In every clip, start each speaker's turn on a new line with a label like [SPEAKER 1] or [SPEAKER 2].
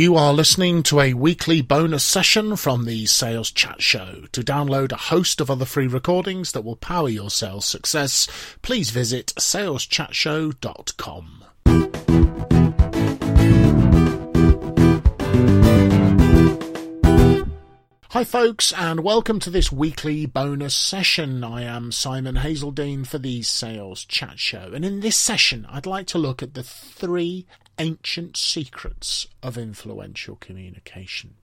[SPEAKER 1] You are listening to a weekly bonus session from the Sales Chat Show. To download a host of other free recordings that will power your sales success, please visit saleschatshow.com. Hi, folks, and welcome to this weekly bonus session. I am Simon Hazeldine for the Sales Chat Show, and in this session, I'd like to look at the three ancient secrets of influential communication.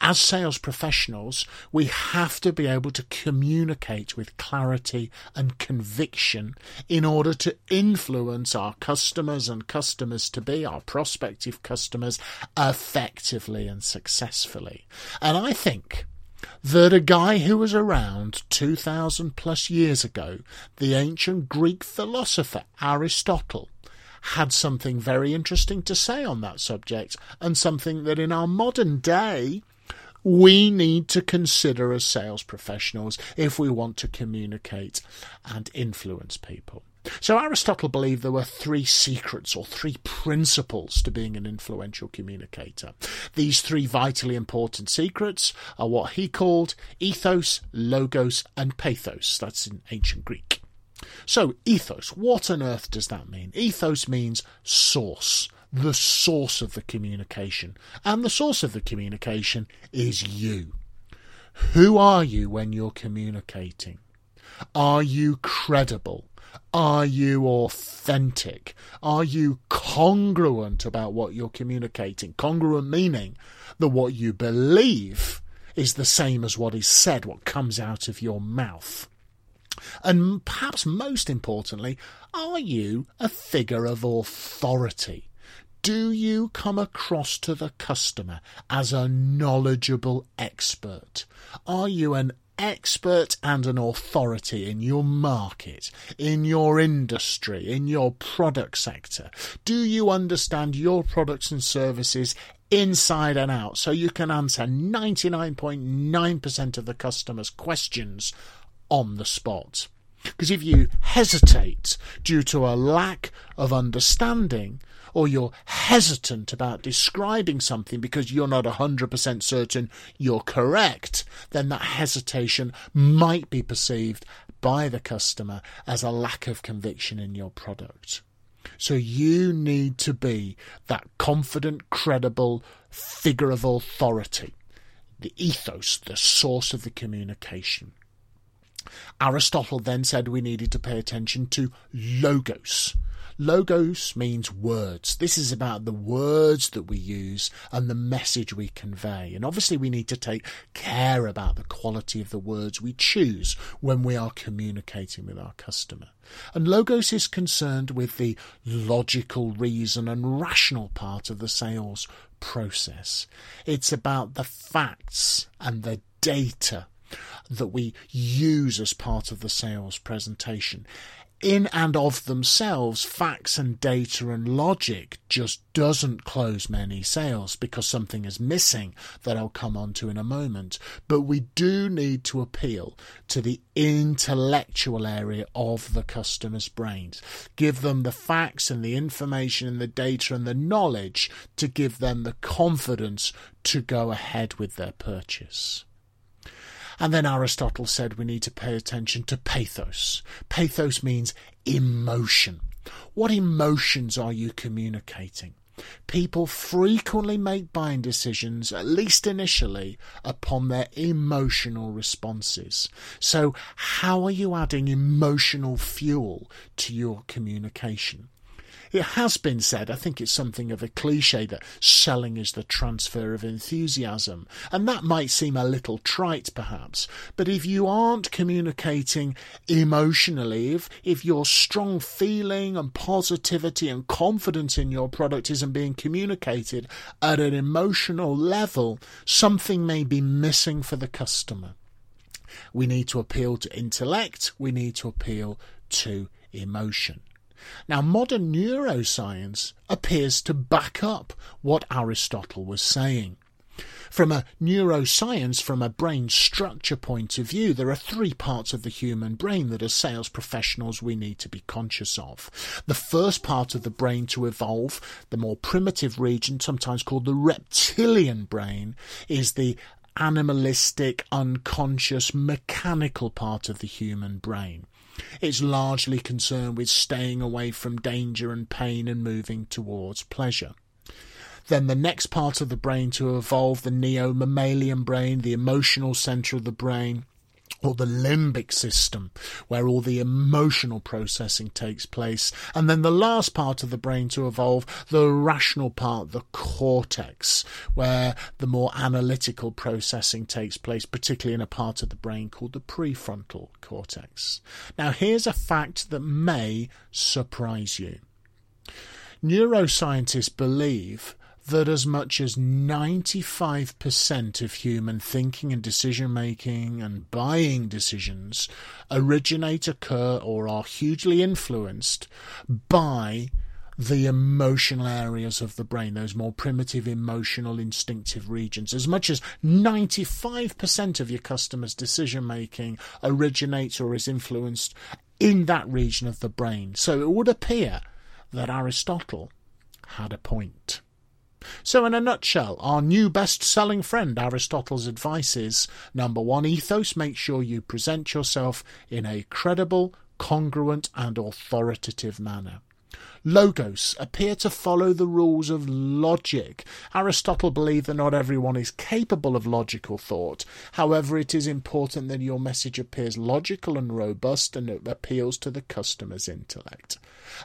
[SPEAKER 1] As sales professionals, we have to be able to communicate with clarity and conviction in order to influence our customers and customers to be our prospective customers effectively and successfully. And I think that a guy who was around 2000 plus years ago, the ancient Greek philosopher Aristotle, had something very interesting to say on that subject, and something that in our modern day we need to consider as sales professionals if we want to communicate and influence people. So Aristotle believed there were three secrets or three principles to being an influential communicator. These three vitally important secrets are what he called ethos, logos, and pathos. That's in ancient Greek. So, ethos, what on earth does that mean? Ethos means source, the source of the communication. And the source of the communication is you. Who are you when you're communicating? Are you credible? Are you authentic? Are you congruent about what you're communicating? Congruent meaning that what you believe is the same as what is said, what comes out of your mouth. And perhaps most importantly, are you a figure of authority? Do you come across to the customer as a knowledgeable expert? Are you an expert and an authority in your market, in your industry, in your product sector? Do you understand your products and services inside and out so you can answer 99.9% of the customer's questions on the spot. Because if you hesitate due to a lack of understanding, or you're hesitant about describing something because you're not 100% certain you're correct, then that hesitation might be perceived by the customer as a lack of conviction in your product. So you need to be that confident, credible figure of authority, the ethos, the source of the communication. Aristotle then said we needed to pay attention to logos. Logos means words. This is about the words that we use and the message we convey. And obviously, we need to take care about the quality of the words we choose when we are communicating with our customer. And logos is concerned with the logical reason and rational part of the sales process. It's about the facts and the data that we use as part of the sales presentation. In and of themselves, facts and data and logic just doesn't close many sales because something is missing that I'll come on to in a moment. But we do need to appeal to the intellectual area of the customer's brains. Give them the facts and the information and the data and the knowledge to give them the confidence to go ahead with their purchase. And then Aristotle said we need to pay attention to pathos. Pathos means emotion. What emotions are you communicating? People frequently make buying decisions, at least initially, upon their emotional responses. So, how are you adding emotional fuel to your communication? It has been said, I think it's something of a cliche, that selling is the transfer of enthusiasm. And that might seem a little trite, perhaps. But if you aren't communicating emotionally, if, if your strong feeling and positivity and confidence in your product isn't being communicated at an emotional level, something may be missing for the customer. We need to appeal to intellect, we need to appeal to emotion. Now, modern neuroscience appears to back up what Aristotle was saying. From a neuroscience, from a brain structure point of view, there are three parts of the human brain that as sales professionals we need to be conscious of. The first part of the brain to evolve, the more primitive region, sometimes called the reptilian brain, is the animalistic, unconscious, mechanical part of the human brain. It's largely concerned with staying away from danger and pain and moving towards pleasure. Then the next part of the brain to evolve, the neo mammalian brain, the emotional center of the brain, or the limbic system, where all the emotional processing takes place. And then the last part of the brain to evolve, the rational part, the cortex, where the more analytical processing takes place, particularly in a part of the brain called the prefrontal cortex. Now, here's a fact that may surprise you. Neuroscientists believe that as much as 95% of human thinking and decision making and buying decisions originate, occur, or are hugely influenced by the emotional areas of the brain, those more primitive emotional instinctive regions. As much as 95% of your customers' decision making originates or is influenced in that region of the brain. So it would appear that Aristotle had a point. So, in a nutshell, our new best selling friend Aristotle's advice is number one, ethos, make sure you present yourself in a credible, congruent, and authoritative manner. Logos appear to follow the rules of logic. Aristotle believed that not everyone is capable of logical thought. However, it is important that your message appears logical and robust and it appeals to the customer's intellect.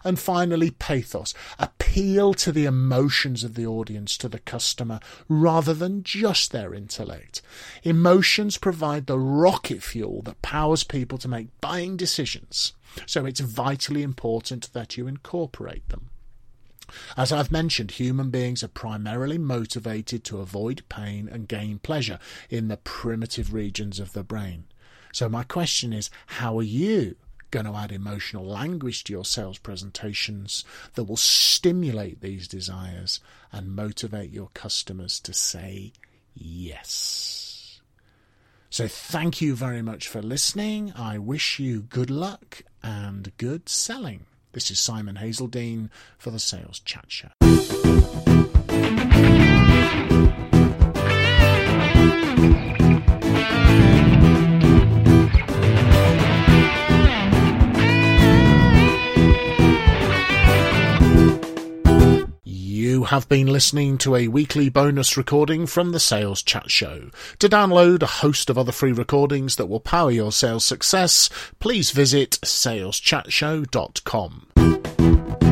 [SPEAKER 1] And finally, pathos. Appeal to the emotions of the audience, to the customer, rather than just their intellect. Emotions provide the rocket fuel that powers people to make buying decisions. So it's vitally important that you incorporate them. As I've mentioned, human beings are primarily motivated to avoid pain and gain pleasure in the primitive regions of the brain. So, my question is how are you going to add emotional language to your sales presentations that will stimulate these desires and motivate your customers to say yes? So thank you very much for listening. I wish you good luck and good selling. This is Simon Hazeldine for the Sales Chat Show. Have been listening to a weekly bonus recording from the Sales Chat Show. To download a host of other free recordings that will power your sales success, please visit saleschatshow.com.